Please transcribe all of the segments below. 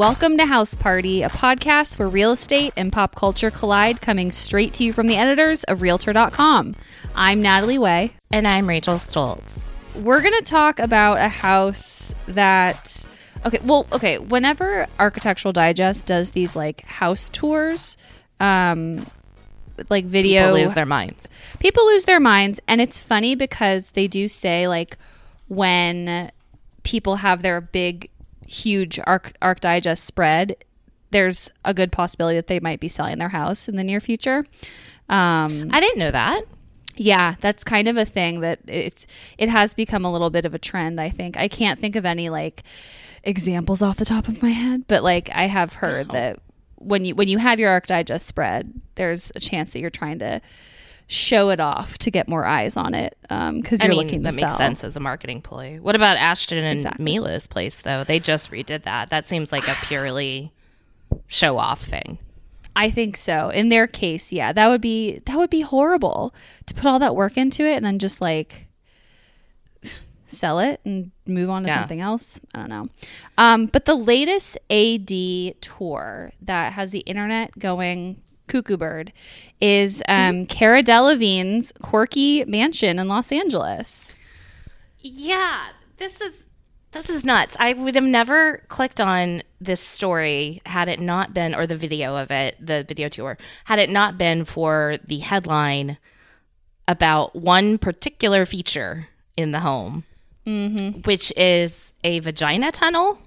Welcome to House Party, a podcast where real estate and pop culture collide, coming straight to you from the editors of Realtor.com. I'm Natalie Way. And I'm Rachel Stoltz. We're going to talk about a house that. Okay, well, okay. Whenever Architectural Digest does these like house tours, um, like video, People lose their minds. people lose their minds and it's funny because they do say like when people have their big huge arc arc digest spread there's a good possibility that they might be selling their house in the near future. Um I didn't know that. yeah that's kind of a thing that it's it has become a little bit of a trend i think. I can't think of any like examples off the top of my head but like i have heard that when you when you have your arc digest spread there's a chance that you're trying to show it off to get more eyes on it because I you're mean, looking that to makes sense as a marketing ploy. What about Ashton and Exactly. Mila's place, though? They just redid that. That seems like a purely show off thing. I think so. In their case, yeah, that would be that would be horrible to put all that work into it and then just like sell it and move on to Yeah. something else. I don't know. Um, but the latest AD tour that has the internet going cuckoo bird is um, Cara Delevingne's quirky mansion in Los Angeles. Yeah, this is this is nuts. I would have never clicked on this story had it not been, or the video of it, the video tour, had it not been for the headline about one particular feature in the home, which is a vagina tunnel,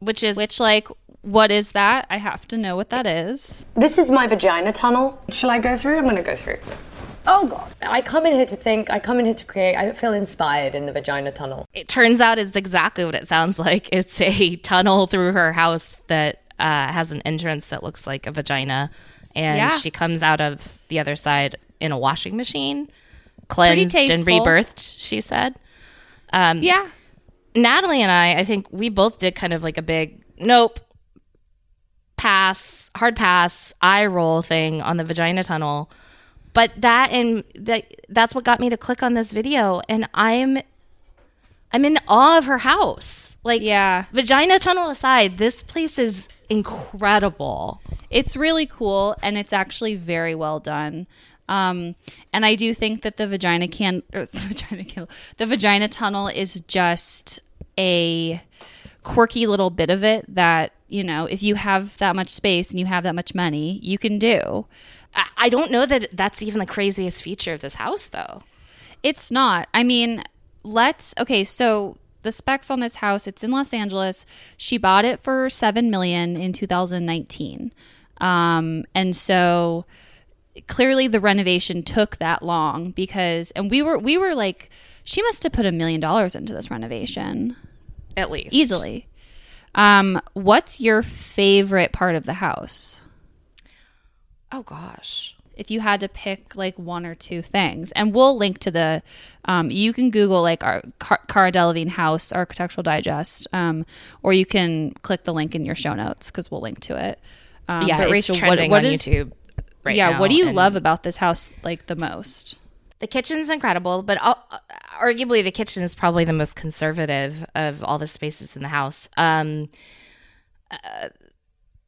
which is Which, like, what is that? I have to know what that is. This is my vagina tunnel. Shall I go through? I'm going to go through. Oh God! I come in here to think. I come in here to create. I feel inspired in the vagina tunnel. it turns out it's exactly what it sounds like. It's a tunnel through her house that uh, has an entrance that looks like a vagina, and Yeah. she comes out of the other side in a washing machine, cleansed and rebirthed. She said. Um, Yeah. Natalie and I, I think we both did kind of like a big nope, pass, hard pass, eye roll thing on the vagina tunnel. But that and that that's what got me to click on this video and I'm I'm in awe of her house. Like Yeah. vagina tunnel aside, this place is incredible. It's really cool and it's actually very well done. Um, and I do think that the vagina can, or the vagina can, the vagina tunnel is just a quirky little bit of it that you know, if you have that much space and you have that much money, you can do. I, don't know that that's even the craziest feature of this house though. It's not. I mean, let's okay, so the specs on this house, it's in Los Angeles. She bought it for 7 million in 2019. Um and so clearly the renovation took that long because and we were we were like she must have put a million dollars into this renovation At least. easily. Um what's your favorite part of the house? Oh gosh. if you had to pick like one or two things and we'll link to the um, you can google like our Car- cara delevingne house architectural digest um, or you can click the link in your show notes because we'll link to it um, Yeah, but it's rachel what, trending what on is YouTube right yeah now, what do you love about this house like the most The kitchen's incredible, but arguably the kitchen is probably the most conservative of all the spaces in the house. Um, uh,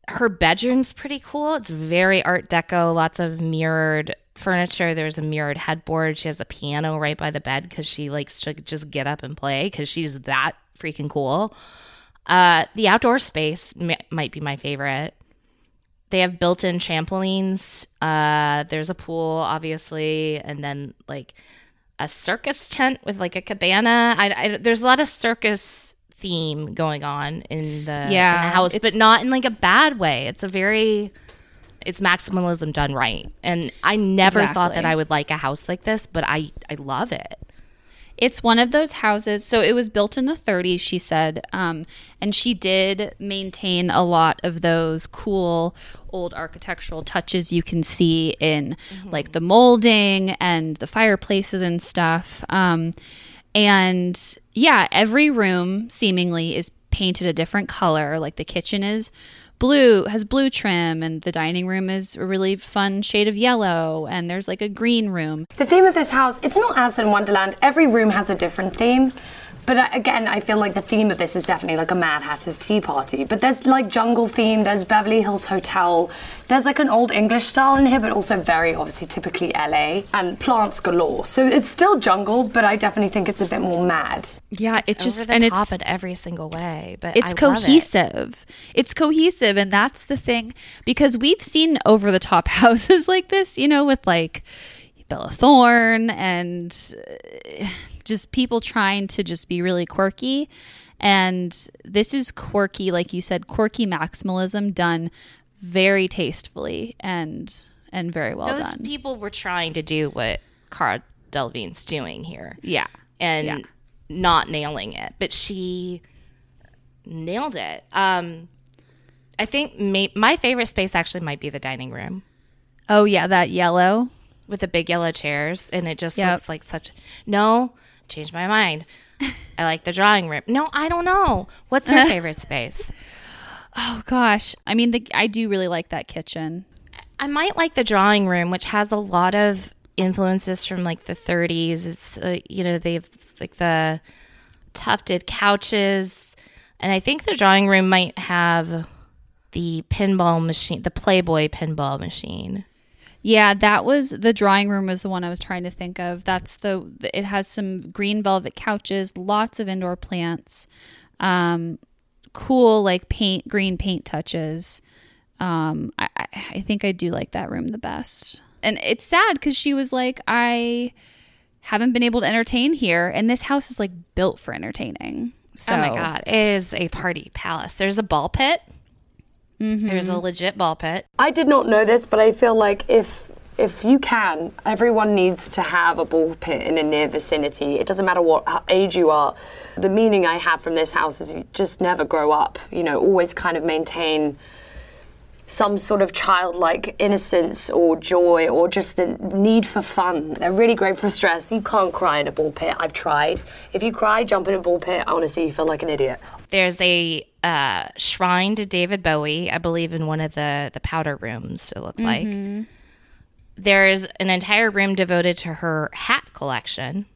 her bedroom's pretty cool. It's very Art Deco, lots of mirrored furniture. There's a mirrored headboard. She has a piano right by the bed because she likes to just get up and play because she's that freaking cool. Uh, the outdoor space m- might be my favorite. They have built-in trampolines. Uh, there's a pool, obviously, and then like a circus tent with like a cabana. I, I- there's a lot of circus theme going on in the, in the house, but not in like a bad way. It's a very it's maximalism done right. And I never thought that I would like a house like this, but I I love it. It's one of those houses. So it was built in the 30s, she said. Um, and she did maintain a lot of those cool old architectural touches you can see in like the molding and the fireplaces and stuff. Um, and yeah, every room seemingly is painted a different color. Like the kitchen is blue, has blue trim, and the dining room is a really fun shade of yellow. And there's like a green room. The theme of this house, it's not Alice in Wonderland. Every room has a different theme. But uh, again, I feel like the theme of this is definitely like a Mad Hatter's Tea Party. But there's like jungle theme, there's Beverly Hills Hotel, there's like an old English style in here, but also very obviously typically LA, and plants galore. So it's still jungle, but I definitely think it's a bit more mad. Yeah, it just Over the and top it's in every single way, but it's I love it. cohesive. It's cohesive, and that's the thing because we've seen over the top houses like this, you know, with like Bella Thorne and uh, just people trying to just be really quirky. And this is quirky, like you said, quirky maximalism done very tastefully and and very well Those done. people were trying to do what Cara Delevingne's doing here. yeah, and Yeah. not nailing it, but she nailed it. Um, I think may- my favorite space actually might be the dining room Oh yeah, that yellow. With the big yellow chairs, and it just Yep. looks like such. No, change my mind. I like the drawing room. No, I don't know. What's your favorite space? Oh gosh, I mean, the, I do really like that kitchen. I might like the drawing room, which has a lot of influences from like the 30s. It's uh, you know they've like the tufted couches, and I think the drawing room might have the pinball machine, the Playboy pinball machine. Yeah, that was the drawing room was the one I was trying to think of. That's the it has some green velvet couches, lots of indoor plants, um, cool like paint green paint touches. Um, I, I I think I do like that room the best. And it's sad because she was like, I haven't been able to entertain here, and this house is like built for entertaining. So, Oh my god, it is a party palace. There's a ball pit. There's a mm-hmm. legit ball pit. I did not know this, but I feel like if if you can, everyone needs to have a ball pit in a near vicinity. It doesn't matter what age you are. The meaning I have from this house is you just never grow up. You know, always kind of maintain some sort of childlike innocence or joy or just the need for fun. They're really great for stress. You can't cry in a ball pit. I've tried. If you cry, jump in a ball pit. I honestly, you feel like an idiot. There's a uh, shrine to David Bowie, I believe, in one of the the powder rooms. It looked like there's an entire room devoted to her hat collection,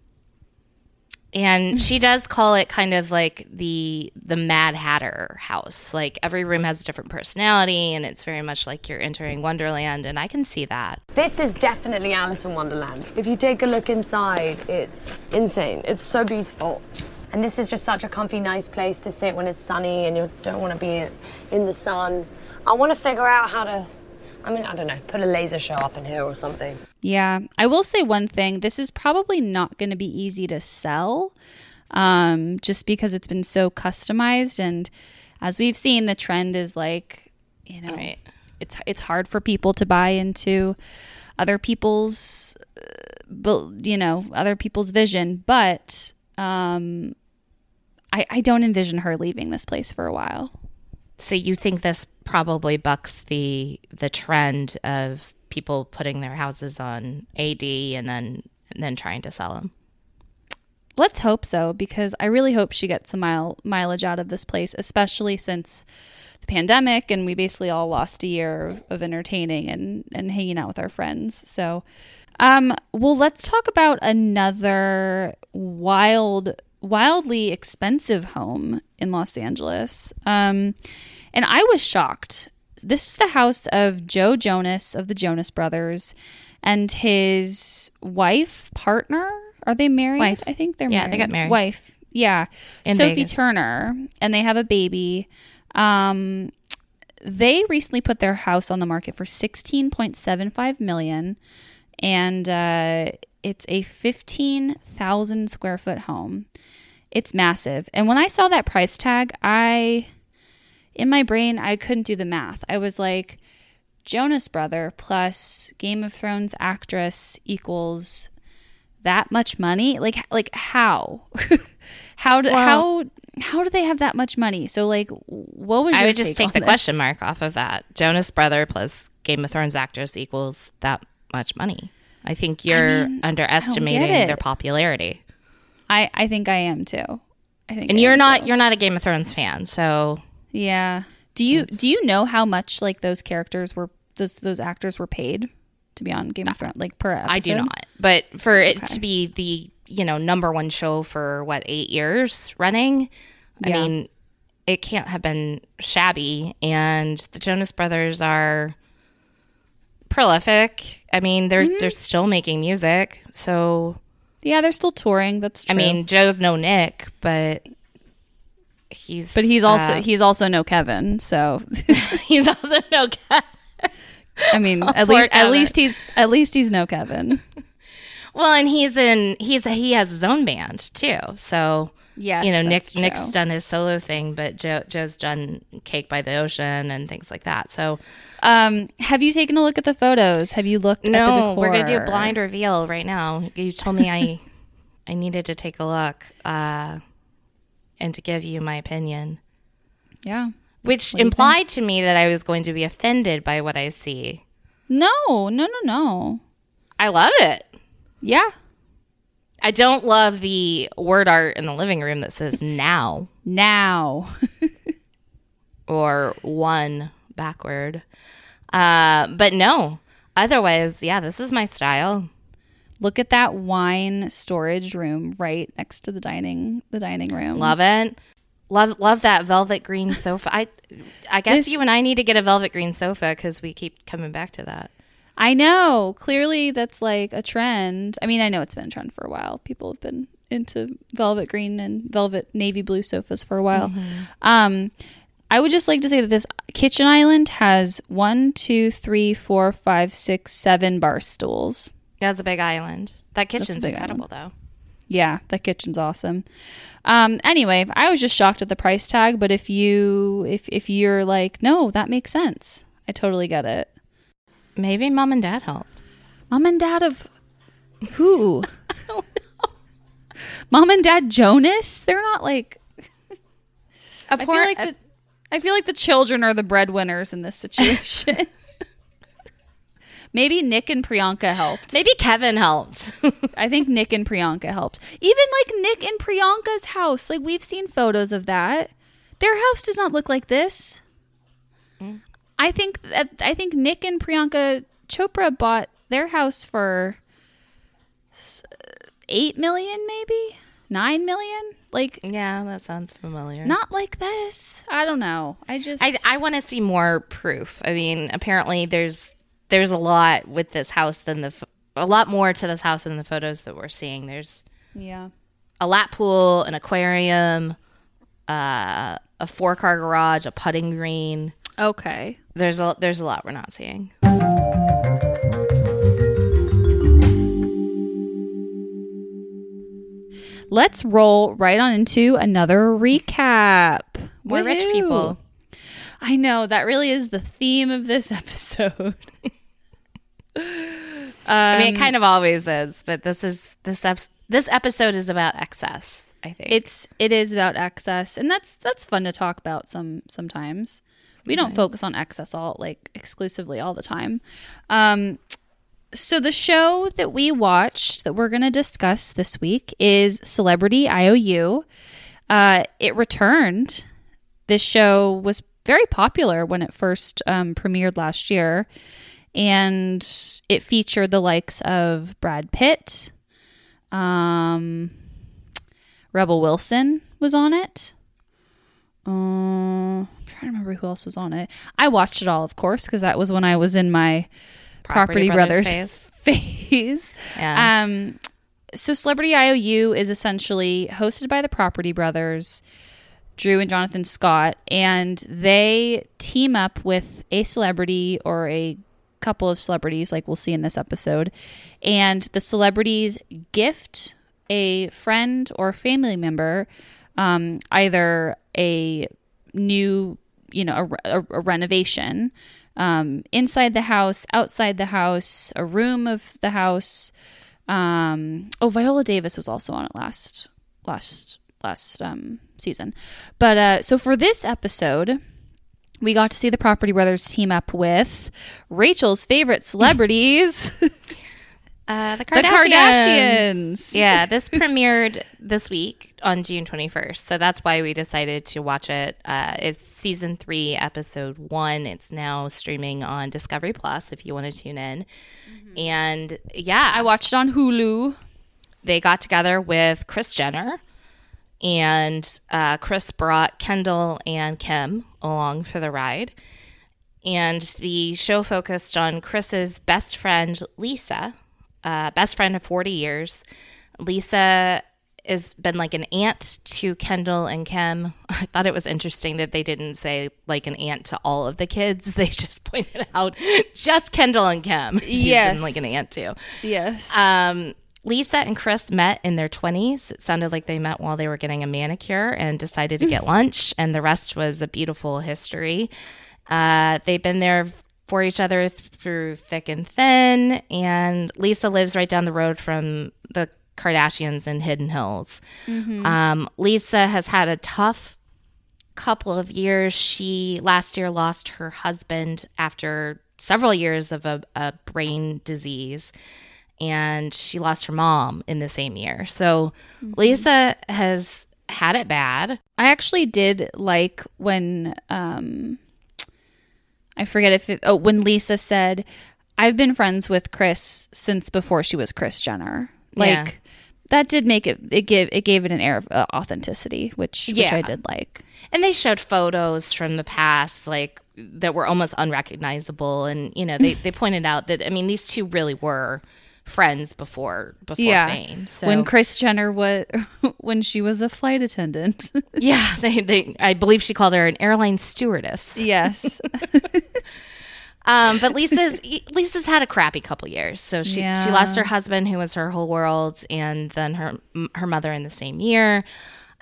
and she does call it kind of like the the Mad Hatter house. Like every room has a different personality, and it's very much like you're entering Wonderland, and I can see that. This is definitely Alice in Wonderland. If you take a look inside, it's insane. It's so beautiful. And this is just such a comfy, nice place to sit when it's sunny and you don't want to be in the sun. I want to figure out how to, I mean, I don't know, put a laser show up in here or something. Yeah, I will say one thing. This is probably not going to be easy to sell, um, just because it's been so customized. And as we've seen, the trend is like, you know, Right. it's it's hard for people to buy into other people's, uh, you know, other people's vision. But um, I, I don't envision her leaving this place for a while. So you think this probably bucks the the trend of people putting their houses on AD and then and then trying to sell them? Let's hope so because I really hope she gets some mile, mileage out of this place, especially since the pandemic and we basically all lost a year of, entertaining and, and hanging out with our friends. So, um, well, let's talk about another wild, wildly expensive home in Los Angeles. Um, and I was shocked. This is the house of Joe Jonas of the Jonas Brothers and his wife, partner. Are they married? Wife. I think they're Yeah, married. they got married. Wife. Yeah. In Sophie Vegas. Turner. And they have a baby. Um, they recently put their house on the market for 16.75 million and uh, it's a 15,000 square foot home. It's massive. And when I saw that price tag, I in my brain I couldn't do the math. I was like Jonas brother plus Game of Thrones actress equals that much money? Like like how? how do how how do they have that much money? So like what was I would just take the this? question mark off of that. Jonas Brother plus Game of Thrones actress equals that much money. I think you're underestimating it. their popularity. I I think I am too. I think And I you're not too. you're not a Game of Thrones fan, so Yeah. Do you do you know how much like those characters were those those actors were paid to be on Game of Thrones like per episode? I do not. But for it to be the you know, number one show for what, eight years running. I Yeah. mean, it can't have been shabby. And the Jonas Brothers are prolific. I mean, they're Mm-hmm. they're still making music. So Yeah, they're still touring. That's true. I mean, Joe's no Nick, but he's but he's also uh, he's also no Kevin. So he's also no Kevin. I mean, at poor least at least he's at least he's no Kevin. Well, and he's in he's he has his own band too. So Yes, you know, Nick Nick's done his solo thing, but Joe Joe's done Cake by the Ocean and things like that. So Um, have you taken a look at the photos? Have you looked at the no, we're gonna do a blind reveal right now. You told me I I needed to take a look uh, and to give you my opinion, Yeah. which implied to me that I was going to be offended by what I see. No, no, no, no. I love it. Yeah. I don't love the word art in the living room that says now Now. or one backward. Uh, but no, otherwise, yeah, this is my style. Look at that wine storage room right next to the dining the dining room. Love it. Love love that velvet green sofa. I I guess This- you and I need to get a velvet green sofa because we keep coming back to that. I know. Clearly that's like a trend. I mean, I know it's been a trend for a while. People have been into velvet green and velvet navy blue sofas for a while. Um I would just like to say that this kitchen island has one, two, three, four, five, six, seven bar stools. That's a big island. That kitchen's incredible though. Yeah, that kitchen's awesome. Um, anyway, I was just shocked at the price tag, but if you if if you're like, no, that makes sense. I totally get it. Maybe mom and dad helped. Mom and dad of who? Mom and dad Jonas? They're not like A I feel poor, like a- the I feel like the children are the breadwinners in this situation. Maybe Nick and Priyanka helped. maybe Kevin helped. I think Nick and Priyanka helped. Even like Nick and Priyanka's house. Like we've seen photos of that. Their house does not look like this. Mm. I think that I think Nick and Priyanka Chopra bought their house for 8 million maybe? 9 million? Like yeah, that sounds familiar. not like this. I don't know. I just I, I want to see more proof. I mean, apparently there's there's a lot with this house than the a lot more to this house than the photos that we're seeing. There's yeah. a lap pool, an aquarium, uh, a four car garage, a putting green. Okay. There's a there's a lot we're not seeing. Let's roll right on into another recap. We're rich people. I know that really is the theme of this episode. I mean, it um, kind of always is, but this is this ep- this episode is about excess. I think it's it is about excess, and that's that's fun to talk about some sometimes. We don't focus on excess all like exclusively all the time. Um, so the show that we watched that we're going to discuss this week is Celebrity IOU. Uh, it returned. This show was very popular when it first um, premiered last year, and it featured the likes of Brad Pitt. Um, Rebel Wilson was on it. Uh, I'm trying to remember who else was on it. I watched it all, of course, because that was when I was in my Property, Property Brothers, Brothers phase. Yeah. Um, so Celebrity IOU is essentially hosted by the Property Brothers, Drew and Jonathan Scott, and they team up with a celebrity or a couple of celebrities, like we'll see in this episode, and the celebrities gift a friend or family member um, either a new, you know, a, a, a renovation um, inside the house, outside the house, a room of the house. Um, oh, Viola Davis was also on it last last last um, season. But uh, so for this episode, we got to see the Property Brothers team up with Rachel's favorite celebrities. Uh, the The Kardashians. Kardashians. yeah, this premiered this week on June 21st. So that's why we decided to watch it. Uh, it's season three, episode one. It's now streaming on Discovery Plus if you want to tune in. And yeah, I watched it on Hulu. they got together with Kris Jenner, and uh, Kris brought Kendall and Kim along for the ride. And the show focused on Kris's best friend, Lisa, uh, best friend of 40 years. Lisa has been like an aunt to Kendall and Kim. I thought it was interesting that they didn't say like an aunt to all of the kids. They just pointed out just Kendall and Kim. She's Yes. been like an aunt to. Yes. Um, Lisa and Kris met in their 20s. It sounded like they met while they were getting a manicure and decided to get lunch, and the rest was a beautiful history. Uh, they've been there for each other through thick and thin, and Lisa lives right down the road from the Kardashians in Hidden Hills. Um, Lisa has had a tough couple of years. She last year lost her husband after several years of a, a brain disease, and she lost her mom in the same year. So Lisa has had it bad. I actually did like when um I forget if it oh when Lisa said I've been friends with Kris since before she was Kris Jenner. Like Yeah. that did make it it gave it gave it an air of uh, authenticity, which which I did like. And they showed photos from the past, like that were almost unrecognizable. And you know, they they pointed out that I mean, these two really were friends before before yeah. fame. So When Kris Jenner was when she was a flight attendant. yeah, they they I believe she called her an airline stewardess. yes. Um, but Lisa's Lisa's had a crappy couple years. So she she lost her husband, who was her whole world, and then her her mother in the same year.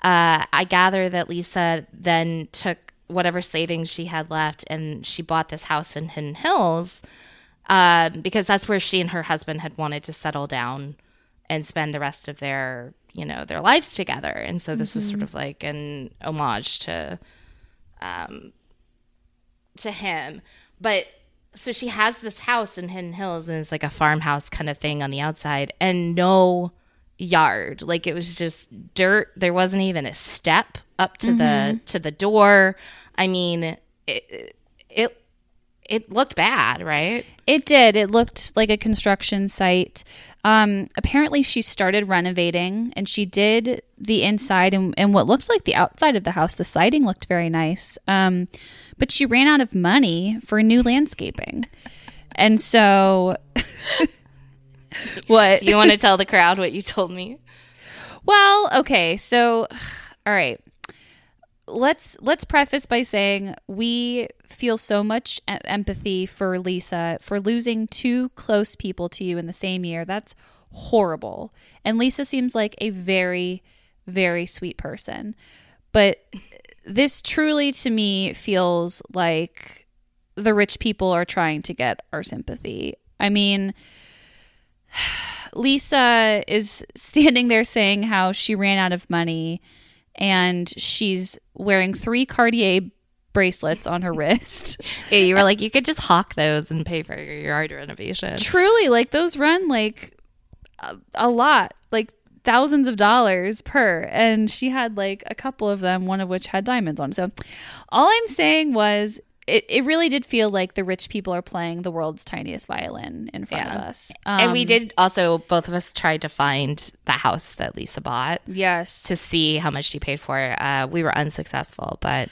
Uh, I gather that Lisa then took whatever savings she had left, and she bought this house in Hidden Hills uh, because that's where she and her husband had wanted to settle down and spend the rest of their you know their lives together. And so this was sort of like an homage to um, to him. But so she has this house in Hidden Hills and it's like a farmhouse kind of thing on the outside and no yard. Like it was just dirt. There wasn't even a step up to the to the door. I mean, it it it looked bad, right? It did. It looked like a construction site. Um, apparently, she started renovating and she did the inside and, and what looked like the outside of the house. The siding looked very nice. Um, but she ran out of money for new landscaping. And so, what? Do you want to tell the crowd what you told me? Well, okay. So, all right. Let's let's preface by saying we feel so much empathy for Lisa for losing two close people to you in the same year. That's horrible. And Lisa seems like a very very sweet person. But this truly to me feels like the rich people are trying to get our sympathy. I mean, Lisa is standing there saying how she ran out of money and she's wearing three Cartier bracelets on her wrist. Yeah, you were like you could just hawk those and pay for your yard renovation. Truly, like those run like a, a lot, like thousands of dollars per. And she had like a couple of them, one of which had diamonds on. So all I'm saying was it, it really did feel like the rich people are playing the world's tiniest violin in front of Yeah. us. and we Um, did also both of us tried to find the house that Lisa bought. Yes. to see how much she paid for it. Uh, we were unsuccessful, but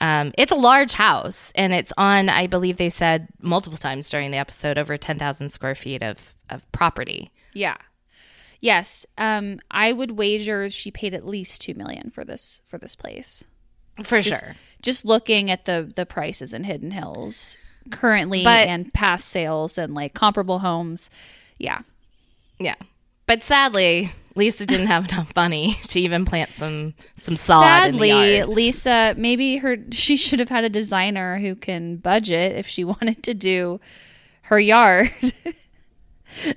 um, it's a large house and it's on, I believe they said multiple times during the episode, over 10,000 square feet of, of property. Yeah. Yes. Um, I would wager she paid at least two million for this for this place. For Just, sure. Just looking at the the prices in Hidden Hills currently But- and past sales and like comparable homes. Yeah. Yeah. But sadly, Lisa didn't have enough money to even plant some some sod Sadly, in the yard. Lisa, maybe her she should have had a designer who can budget if she wanted to do her yard.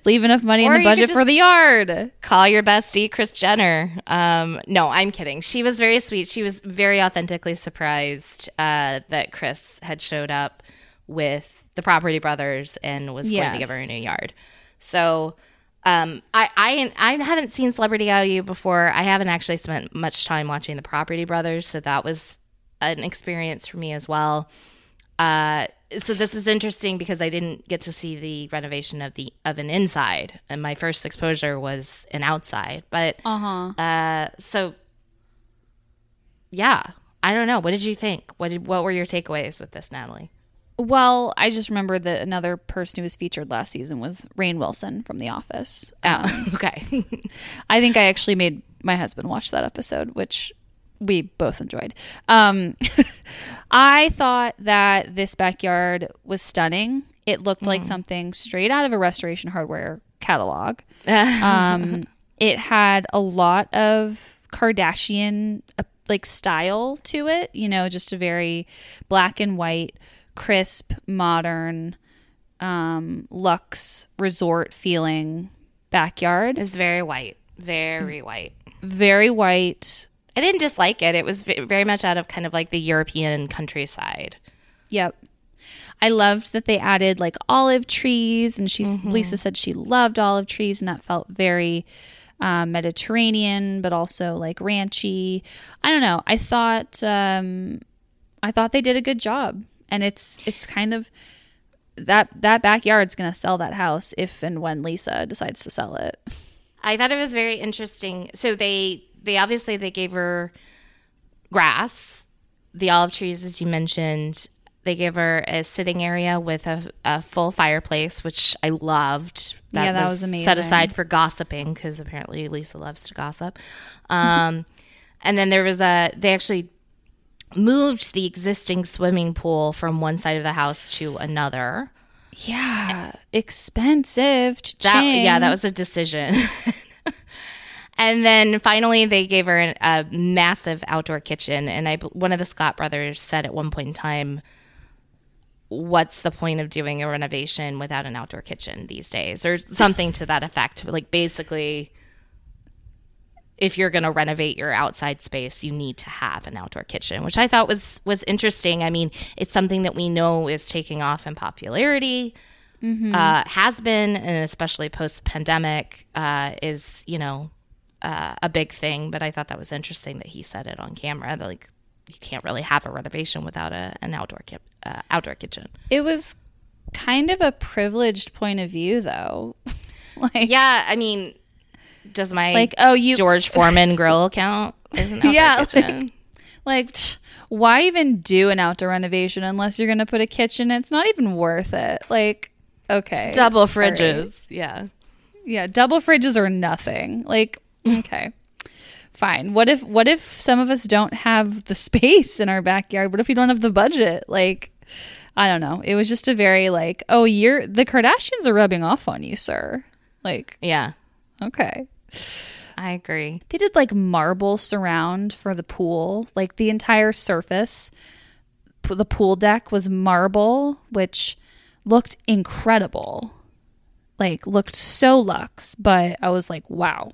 Leave enough money Or in the budget for the yard. Call your bestie, Kris Jenner. Um, no, I'm kidding. She was very sweet. She was very authentically surprised uh, that Kris had showed up with the Property Brothers and was going to give her a new yard. So um, I, I I haven't seen Celebrity IOU before. I haven't actually spent much time watching the Property Brothers, so that was an experience for me as well. Uh, so this was interesting because I didn't get to see the renovation of the of an inside, and my first exposure was an outside. But Uh-huh. uh, so yeah, I don't know. What did you think? What did, what were your takeaways with this, Natalie? Well, I just remember that another person who was featured last season was Rainn Wilson from The Office. Um, Oh, okay. I think I actually made my husband watch that episode, which we both enjoyed. Um, I thought that this backyard was stunning. It looked like something straight out of a Restoration Hardware catalog. Um, it had a lot of Kardashian uh, like style to it. You know, just a very black and white, crisp, modern, um, luxe resort feeling backyard. it's very white, very white. Very white. I didn't dislike it. It was very much out of kind of like the European countryside. Yep. I loved that they added like olive trees, and she Lisa said she loved olive trees, and that felt very um, Mediterranean, but also like ranchy. I don't know. I thought um, I thought they did a good job, and it's it's kind of that that backyard's gonna sell that house if and when Lisa decides to sell it. I thought it was very interesting. So they they obviously they gave her grass, the olive trees as you mentioned. They gave her a sitting area with a, a full fireplace, which I loved. Yeah, that was Set amazing. Set aside for gossiping because apparently Lisa loves to gossip. Um, and then there was a they actually moved the existing swimming pool from one side of the house to another. Yeah, expensive. That yeah, that was a decision. and then finally, they gave her a massive outdoor kitchen. And I, one of the Scott brothers said at one point in time, "What's the point of doing a renovation without an outdoor kitchen these days?" or something to that effect. Like basically. If you're going to renovate your outside space, you need to have an outdoor kitchen, which I thought was was interesting. I mean, it's something that we know is taking off in popularity uh, has been, and especially post pandemic, uh, is you know uh, a big thing. But I thought that was interesting that he said it on camera. That like you can't really have a renovation without a, an outdoor ki- uh, outdoor kitchen. It was kind of a privileged point of view, though. like, Yeah, I mean, does my like oh, you George Foreman grill count? outdoor Yeah, kitchen? like tch, why even do an outdoor renovation unless you're going to put a kitchen? It's not even worth it. Like, okay, double all right. fridges. Yeah. Yeah, double fridges are nothing. Like, okay. Fine. What if what if some of us don't have the space in our backyard? What if we don't have the budget? Like I don't know. It was just a very like, oh, you're the Kardashians are rubbing off on you, sir. Like, Yeah, okay. I agree. They did like marble surround for the pool. Like the entire surface, p- the pool deck was marble, which looked incredible. Like looked so luxe, but I was like, wow.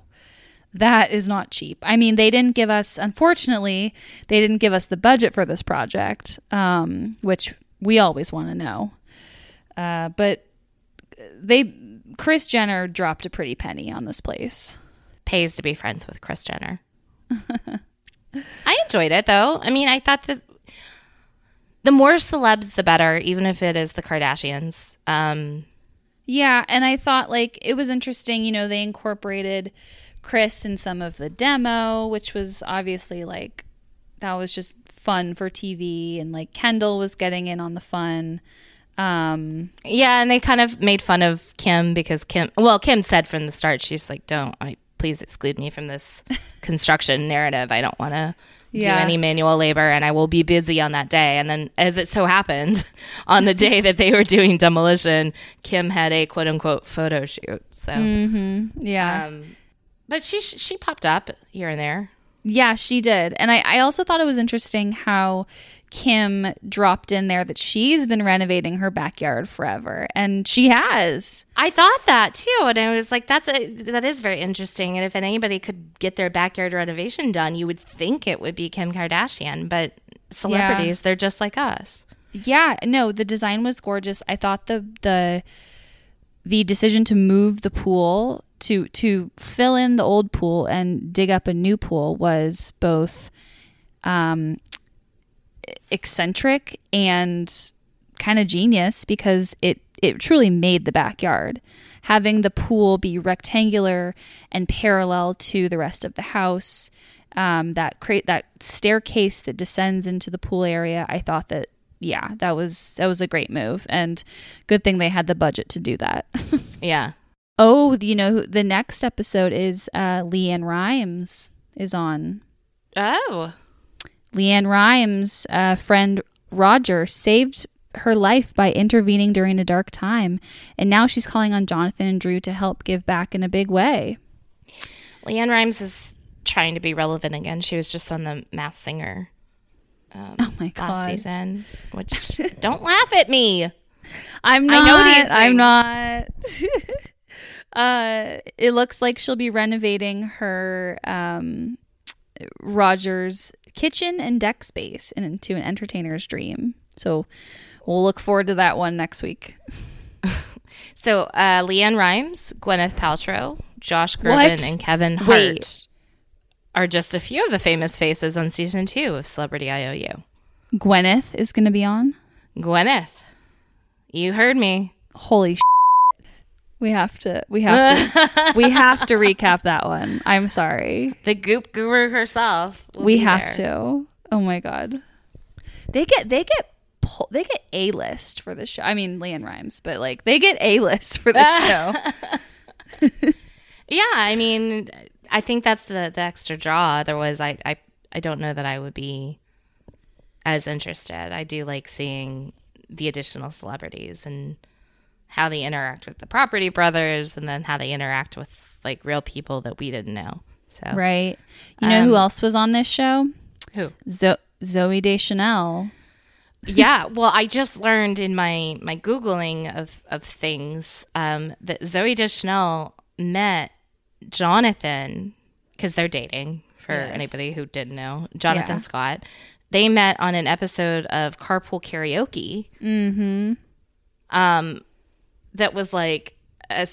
That is not cheap. I mean, they didn't give us, unfortunately, they didn't give us the budget for this project, um, which we always want to know. Uh, but they, Kris Jenner dropped a pretty penny on this place. Pays to be friends with Kris Jenner. I enjoyed it though. I mean, I thought that the more celebs, the better, even if it is the Kardashians. Um, Yeah, and I thought like it was interesting, you know, they incorporated Kris in some of the demo, which was obviously like that was just fun for TV and like Kendall was getting in on the fun. Um yeah, and they kind of made fun of Kim because Kim. Well, Kim said from the start, she's like, "Don't, I, please exclude me from this construction narrative. I don't want to." Do any manual labor, and I will be busy on that day. And then, as it so happened, on the day that they were doing demolition, Kim had a quote unquote photo shoot. So, yeah. um, but she she popped up here and there. Yeah, she did. And I, I also thought it was interesting how Kim dropped in there that she's been renovating her backyard forever. And she has. I thought that too, and I was like, "That's a that is very interesting." And if anybody could get their backyard renovation done, you would think it would be Kim Kardashian. But celebrities, they're just like us. Yeah, no, the design was gorgeous. I thought the the the decision to move the pool to to fill in the old pool and dig up a new pool was both um eccentric and kind of genius because it it truly made the backyard. Having the pool be rectangular and parallel to the rest of the house, um, that create that staircase that descends into the pool area. I thought that yeah, that was that was a great move and good thing they had the budget to do that. Yeah. Oh, you know the next episode is uh, LeAnn Rimes is on. Oh. LeAnn Rimes' uh, friend Roger saved her life by intervening during a dark time, and now she's calling on Jonathan and Drew to help give back in a big way. LeAnn Rimes is trying to be relevant again. She was just on the Masked Singer um, Oh my god! last season, which don't laugh at me. I'm I not. know these I'm not. uh, it looks like she'll be renovating her um, Rogers kitchen and deck space into an entertainer's dream. So we'll look forward to that one next week. So uh, LeAnn Rimes, Gwyneth Paltrow, Josh Groban, What? and Kevin Hart Wait. are just a few of the famous faces on season two of Celebrity IOU. Gwyneth is going to be on. Gwyneth, you heard me. Holy. We have to. We have to. we have to recap that one. I'm sorry. The Goop Guru herself. we have there. to. Oh my god. They get they get pu- they get a list for the show. I mean, LeAnn Rimes, but like they get a list for the show. Yeah, I mean, I think that's the, the extra draw. Otherwise, I, I I don't know that I would be as interested. I do like seeing the additional celebrities and how they interact with the Property Brothers, and then how they interact with like real people that we didn't know. So Right. You know who Um, else was on this show? who? Zo- Zooey Deschanel. yeah well i just learned in my my googling of of things um that zooey deschanel met jonathan because they're dating for Yes. anybody who didn't know jonathan Yeah. scott they met on an episode of carpool karaoke mm-hmm um that was like a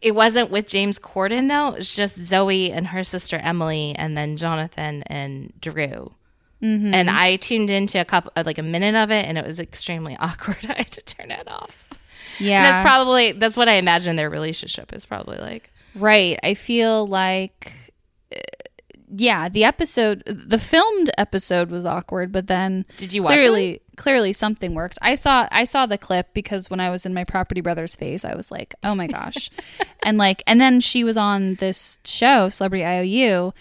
it wasn't with James Corden though. It was just Zooey and her sister Emily, and then Jonathan and Drew mm-hmm. and I tuned into a couple, like a minute of it, and it was extremely awkward. I had to turn it off. Yeah. And that's probably that's what I imagine their relationship is probably like. Right. I feel like, yeah, the episode, the filmed episode was awkward, but then Did you watch clearly, clearly something worked. I saw, I saw the clip because when I was in my Property Brothers phase, I was like, oh my gosh, and like, and then she was on this show, Celebrity IOU.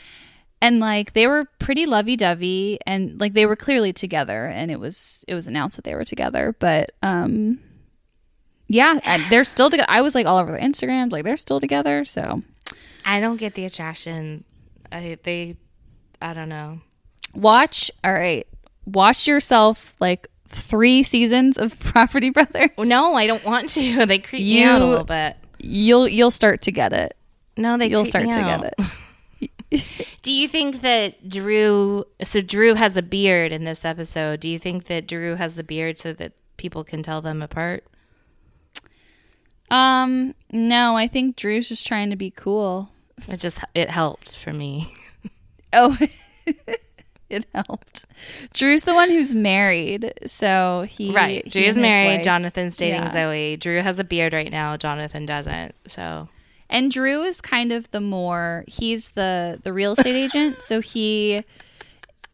And like they were pretty lovey dovey, and like they were clearly together, and it was it was announced that they were together. But um, yeah, they're still together. I was like all over their Instagrams, like they're still together. So I don't get the attraction. I they, I don't know. watch all right watch yourself like three seasons of property brothers no, I don't want to. They creep me out a little bit. you'll you'll start to get it No, they you'll creep start to get it Do you think that Drew? So Drew has a beard in this episode. Do you think that Drew has the beard so that people can tell them apart? um no i think drew's just trying to be cool It just it helped for me. oh it helped drew's the one who's married so he Right. Drew is married. wife- Jonathan's dating Yeah. Zooey. Drew has a beard right now. Jonathan doesn't. So and drew is kind of the more he's the the real estate agent so he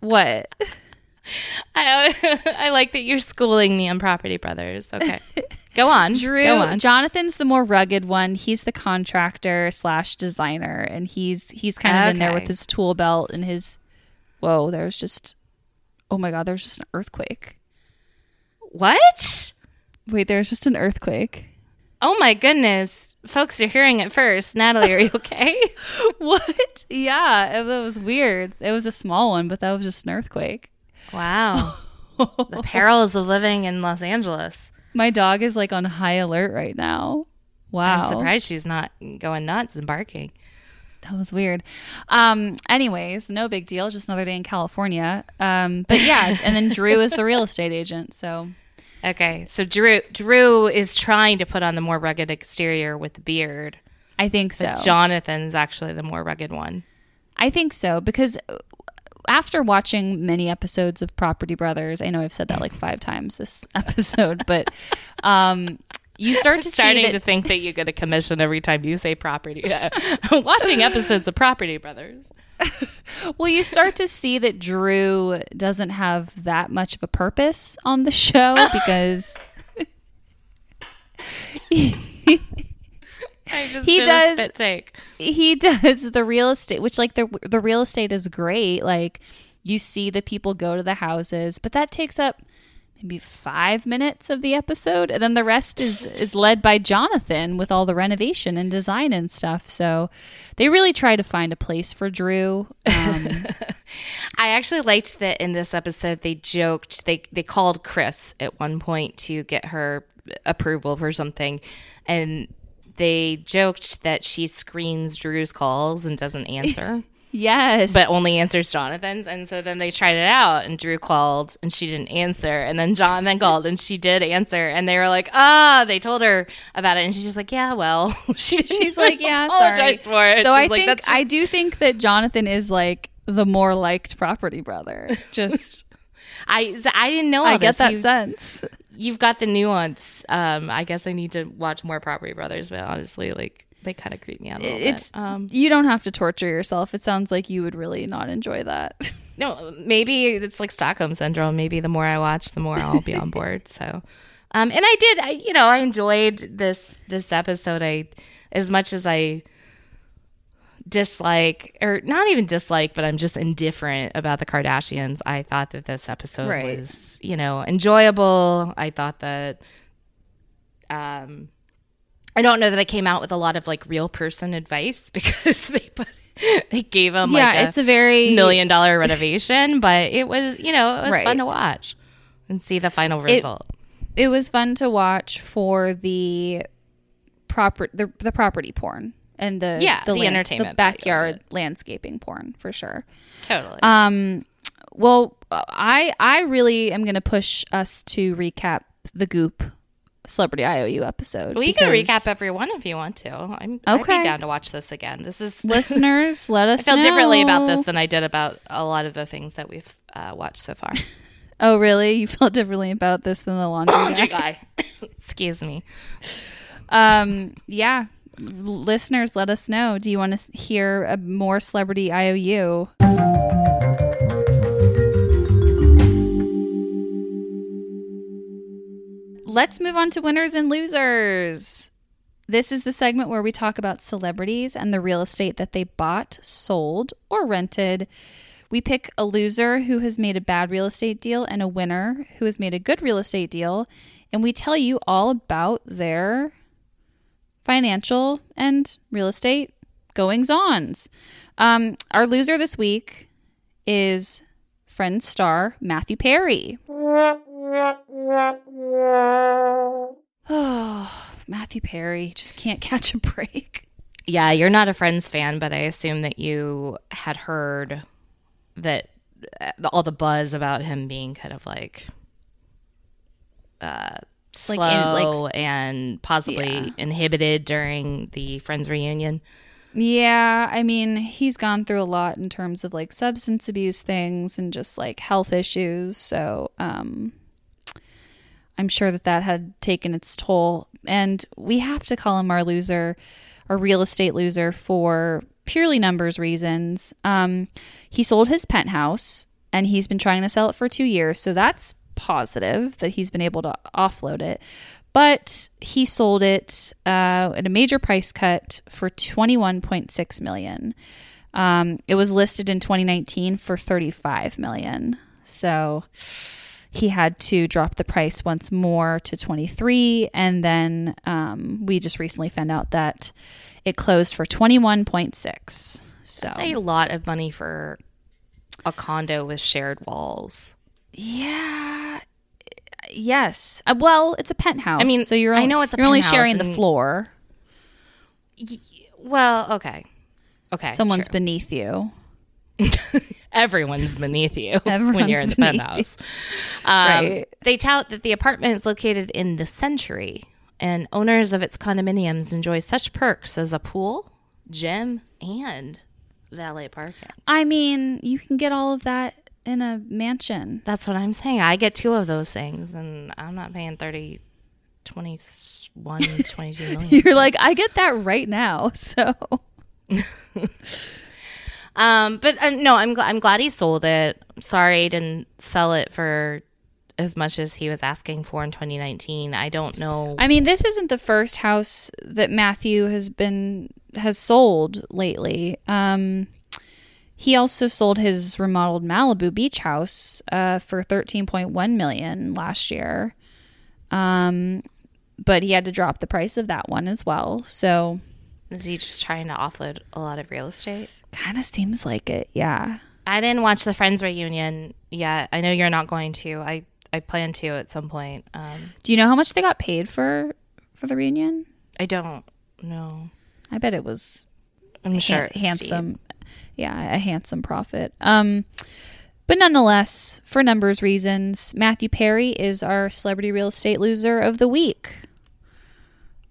what I I like that you're schooling me on Property Brothers. Okay, go on. Drew, go on. Jonathan's the more rugged one. He's the contractor slash designer, and he's he's kind of in there with his tool belt and his. Whoa! There's just, oh my god! There's just an earthquake. What? Wait, there's just an earthquake. Oh my goodness, folks! You're hearing it first. Natalie, are you okay? what? Yeah, it, that was weird. It was a small one, but that was just an earthquake. wow. the perils of living in Los Angeles. My dog is like on high alert right now. Wow. I'm surprised she's not going nuts and barking. That was weird. Um, anyways, no big deal. Just another day in California. Um, but yeah, and then Drew is the real estate agent. So Okay, so Drew Drew is trying to put on the more rugged exterior with the beard. I think so. But Jonathan's actually the more rugged one. I think so because after watching many episodes of Property Brothers, I know I've said that like five times this episode, but um, you start to Starting see to that think that you get a commission every time you say property. Watching episodes of Property Brothers. well, you start to see that Drew doesn't have that much of a purpose on the show because I just He does- take. He does the real estate, which like the the real estate is great. Like you see the people go to the houses, but that takes up maybe five minutes of the episode, and then the rest is is led by Jonathan with all the renovation and design and stuff. So they really try to find a place for Drew. Um, I actually liked that in this episode they joked they they called Kris at one point to get her approval for something and they joked that she screens Drew's calls and doesn't answer yes, but only answers Jonathan's and so then they tried it out and Drew called and she didn't answer and then Jonathan called and she did answer and they were like ah they told her about it and she's just like yeah well she she's like, yeah, sorry. for it So She's I like, think "That's just I do think that Jonathan is like the more liked property brother. Just I I didn't know. I get this. that You- sense. You've got the nuance. Um, I guess I need to watch more Property Brothers, but honestly, like they kind of creep me out a little It's bit. Um, you don't have to torture yourself. It sounds like you would really not enjoy that. no, maybe it's like Stockholm syndrome. Maybe the more I watch, the more I'll be on board. So, um, and I did. I you know I enjoyed this this episode. I as much as I dislike or not even dislike but i'm just indifferent about the kardashians i thought that this episode Right. was you know enjoyable i thought that um i don't know that i came out with a lot of like real person advice because they put they gave them yeah, like it's a very million dollar renovation but it was you know it was Right. fun to watch and see the final result It was fun to watch for the proper the, the property porn and the Yeah, the land- entertainment the backyard landscaping porn for sure. totally Um, well, I I really am going to push us to recap the Goop Celebrity IOU episode. we can recap every one if you want to i'm Okay. down to watch this again this is Listeners, let us I feel differently about this than I did about a lot of the things that we've uh, watched so far. Oh, really? You felt differently about this than the laundry guy? guy. Excuse me. Um, yeah. Listeners, let us know. Do you want to hear a more celebrity IOU? Let's move on to winners and losers. This is the segment where we talk about celebrities and the real estate that they bought, sold, or rented. We pick a loser who has made a bad real estate deal and a winner who has made a good real estate deal, and we tell you all about their financial and real estate goings ons. Um, our loser this week is friend star Matthew Perry. Oh, Matthew Perry just can't catch a break. Yeah, you're not a Friends fan, but I assume that you had heard that uh, all the buzz about him being kind of like uh, slow Like in- like- and possibly Yeah. inhibited during the Friends reunion. Yeah, I mean, he's gone through a lot in terms of like substance abuse things and just like health issues. So, um, I'm sure that that had taken its toll. And we have to call him our loser, our real estate loser for purely numbers reasons. Um, he sold his penthouse and he's been trying to sell it for two years. So that's positive that he's been able to offload it. But he sold it uh, at a major price cut for 21.6 million. Um, it was listed in 2019 for 35 million. So he had to drop the price once more to 23 and then um, we just recently found out that it closed for 21.6 so That's a lot of money for a condo with shared walls. yeah yes uh, well it's a penthouse I mean, so you're I know it's a you're only sharing the floor Well, okay. Okay. someone's sure. beneath you Everyone's beneath you when you're in the penthouse. Um, Right. They tout that the apartment is located in the Century, and owners of its condominiums enjoy such perks as a pool, gym, and valet parking. I mean, you can get all of that in a mansion. That's what I'm saying. I get two of those things, and I'm not paying 30, 21, 22 million. You're like, I get that right now. So Um, but uh, no, I'm gl- I'm glad he sold it. Sorry, he didn't sell it for as much as he was asking for in 2019. I don't know. I mean, this isn't the first house that Matthew has been has sold lately. Um, he also sold his remodeled Malibu beach house uh, for thirteen point one million last year. Um, but he had to drop the price of that one as well. So Is he just trying to offload a lot of real estate? kind of seems like it. Yeah. I didn't watch the Friends reunion yet. I know you're not going to. I I plan to at some point. Um, Do you know how much they got paid for for the reunion? I don't know. I bet it was I'm sure handsome yeah a handsome profit um but nonetheless for numbers reasons matthew perry is our celebrity real estate loser of the week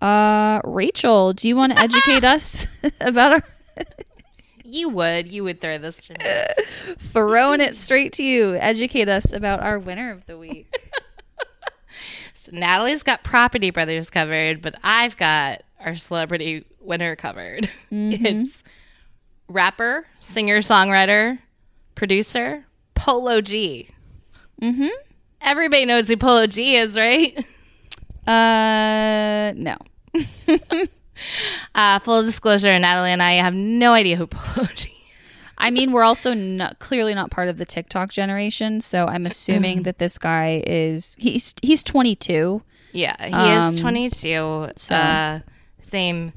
uh rachel do you want to educate us about our. You would. You would throw this to me. throwing it straight to you educate us about our winner of the week So Natalie's got Property Brothers covered, but I've got our celebrity winner covered. It's rapper, singer, songwriter, producer, Polo G. Mm-hmm. Everybody knows who Polo G is, right? uh no Uh, full disclosure, Natalie and I have no idea who Polo G is. I mean, we're also not, clearly not part of the TikTok generation, so I'm assuming that this guy is he's he's 22. Yeah, he Um, is 22. so- Uh, same.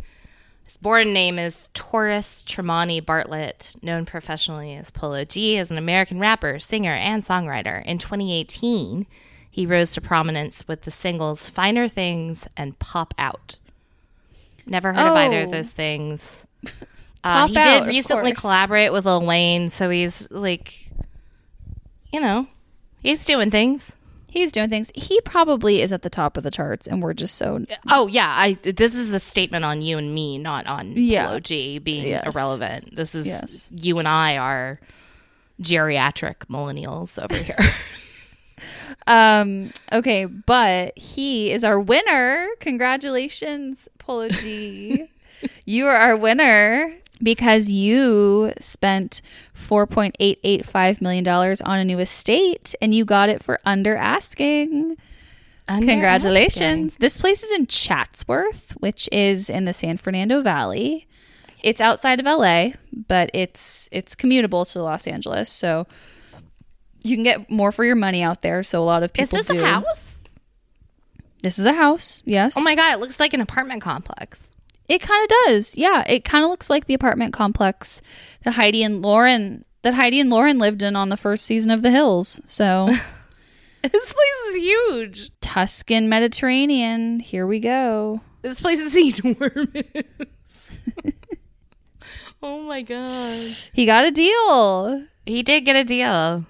His born name is Taurus Tremani Bartlett, known professionally as Polo G, is an American rapper, singer, and songwriter. In 2018, he rose to prominence with the singles "Finer Things" and "Pop Out." Never heard of either of Oh. those things. Uh, he Out, did recently course. collaborate with Lil Wayne, so he's like, you know, he's doing things. He's doing things. He probably is at the top of the charts, and we're just so Oh yeah, I this is a statement on you and me, not on Yeah. Polo G being Yes. irrelevant. This is Yes. you and I are geriatric millennials over here. Um, okay, but he is our winner. Congratulations, Polo G. you are our winner because you spent $4.885 million on a new estate and you got it for under asking. Congratulations. This place is in Chatsworth, which is in the San Fernando Valley. It's outside of LA, but it's it's commutable to Los Angeles, so you can get more for your money out there. So a lot of people Is this do. a house? This is a house. Yes. Oh my god, it looks like an apartment complex. It kind of does. Yeah, it kind of looks like the apartment complex that Heidi and Lauren that Heidi and Lauren lived in on the first season of The Hills. So This place is huge. Tuscan Mediterranean. Here we go. This place is enormous. oh my god. He got a deal. He did get a deal.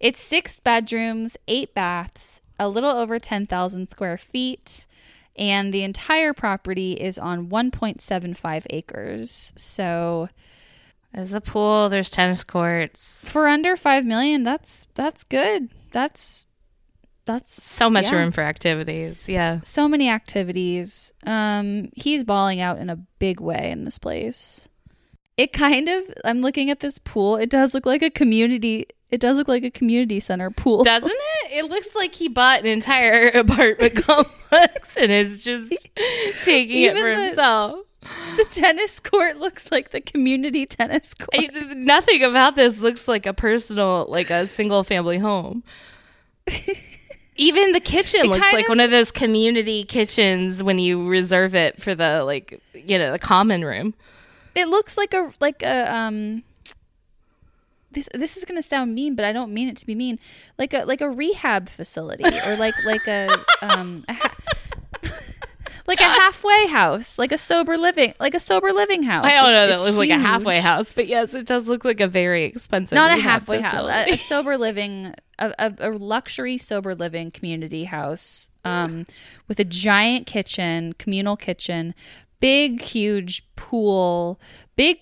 It's six bedrooms, eight baths, a little over 10,000 square feet, and the entire property is on 1.75 acres. So There's a pool, there's tennis courts. for under 5 million, that's that's good. That's that's So much Yeah. room for activities. Yeah. so many activities. Um, he's balling out in a big way in this place. It kind of. I'm looking at this pool. It does look like a community. It does look like a community center pool. Doesn't it? It looks like he bought an entire apartment complex and is just taking it for the- himself. the tennis court looks like the community tennis court. I- nothing about this looks like a personal, like a single family home. Even the kitchen It looks like of- one of those community kitchens when you reserve it for the like, you know, the common room. It looks like a like a um. This this is gonna sound mean, but I don't mean it to be mean. Like a like a rehab facility or like like a um. A ha- Like a halfway house, like a sober living, like a sober living house. I don't know It's- that looks like a halfway house, but yes, it does look like a very expensive. House. Not a halfway house, a, a sober living, a, a, a luxury sober living community house um, with a giant kitchen, communal kitchen, big, huge pool, big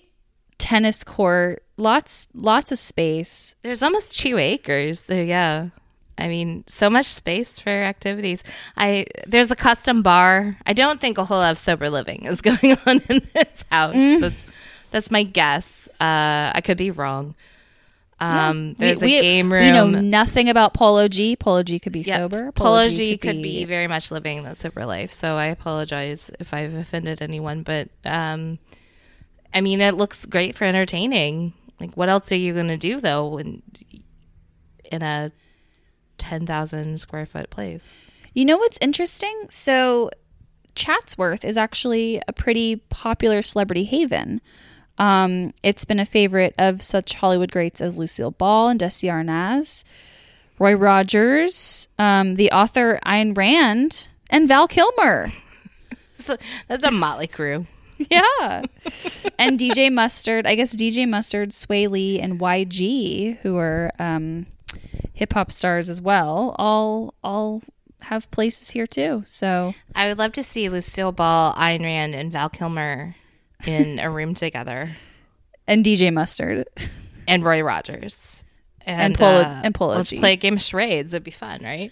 tennis court, lots lots of space. There's almost two acres. So yeah. I mean, so much space for activities. I there's a custom bar. I don't think a whole lot of sober living is going on in this house. That's that's my guess. Uh, I could be wrong. Um, there's we, a game room. We know nothing about Polo G. Polo G could be Yep. sober. Polo G could be very much living the sober life. So I apologize if I've offended anyone, but um, I mean, it looks great for entertaining. Like, what else are you going to do though in in a ten thousand square foot place? You know what's interesting? So, Chatsworth is actually a pretty popular celebrity haven. Um, it's been a favorite of such Hollywood greats as Lucille Ball and Desi Arnaz, Roy Rogers, um, the author Ayn Rand, and Val Kilmer. So that's a motley crew. Yeah. and DJ Mustard, I guess DJ Mustard, Swae Lee, and YG, who are um, hip hop stars as well, all all have places here too. So I would love to see Lucille Ball, Ayn Rand, and Val Kilmer in a room together, and DJ Mustard. and Roy Rogers. And Polo- and Polo Let's play a game of charades. It'd be fun, right?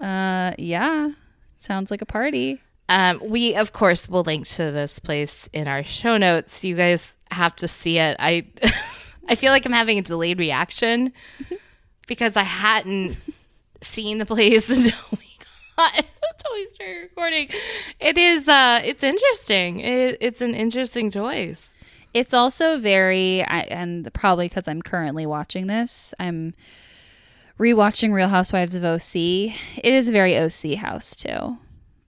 Uh yeah. Sounds like a party. Um, we of course will link to this place in our show notes. You guys have to see it. I I feel like I'm having a delayed reaction because I hadn't seen the place until we got until we started recording. It is uh it's interesting. It, it's an interesting choice. It's also very I, and probably cuz I'm currently watching this, I'm rewatching Real Housewives of OC. It is a very OC house too.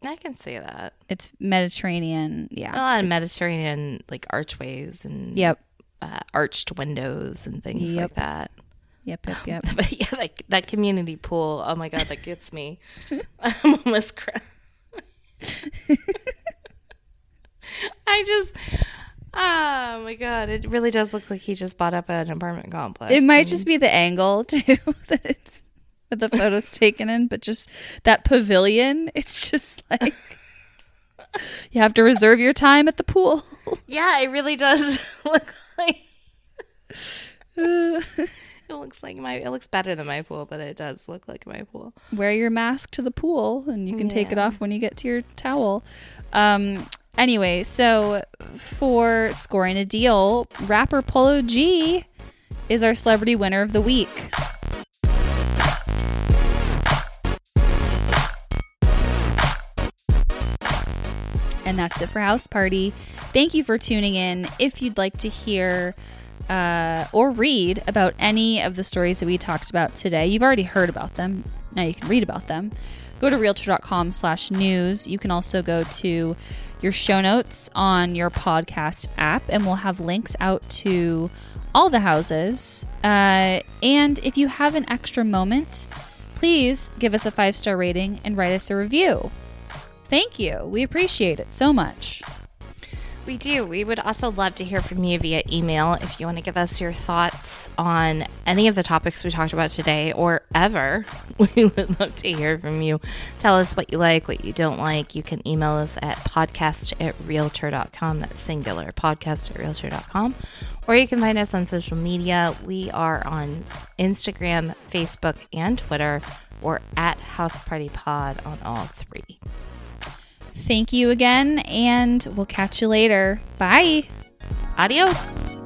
I can see that. It's Mediterranean, Yeah. A lot of Mediterranean like archways and Yep. uh, arched windows and things like that. Yep, yep, yep. But yeah, like that community pool. Oh my god, that gets me. I'm almost crying. I just, oh my god, it really does look like he just bought up an apartment complex. It might just be the angle too that it's that the photo's taken in, but just that pavilion, it's just like you have to reserve your time at the pool. yeah, it really does look like. it looks like my. It looks better than my pool, but it does look like my pool. Wear your mask to the pool, and you can take it off when you get to your towel. Um. Anyway, so for scoring a deal, rapper Polo G is our celebrity winner of the week. That's it for House Party. Thank you for tuning in. If you'd like to hear uh, or read about any of the stories that we talked about today, you've already heard about them. Now you can read about them. Go to realtor.com slash news. You can also go to your show notes on your podcast app, and we'll have links out to all the houses. Uh, and if you have an extra moment, please give us a five star rating and write us a review. Thank you. We appreciate it so much. We do. We would also love to hear from you via email if you want to give us your thoughts on any of the topics we talked about today or ever. We would love to hear from you. Tell us what you like, what you don't like. You can email us at podcast at realtor.com. That's singular, podcast at realtor.com. Or you can find us on social media. We are on Instagram, Facebook, and Twitter, or at House Party Pod on all three. Thank you again, and we'll catch you later. Bye. Adios.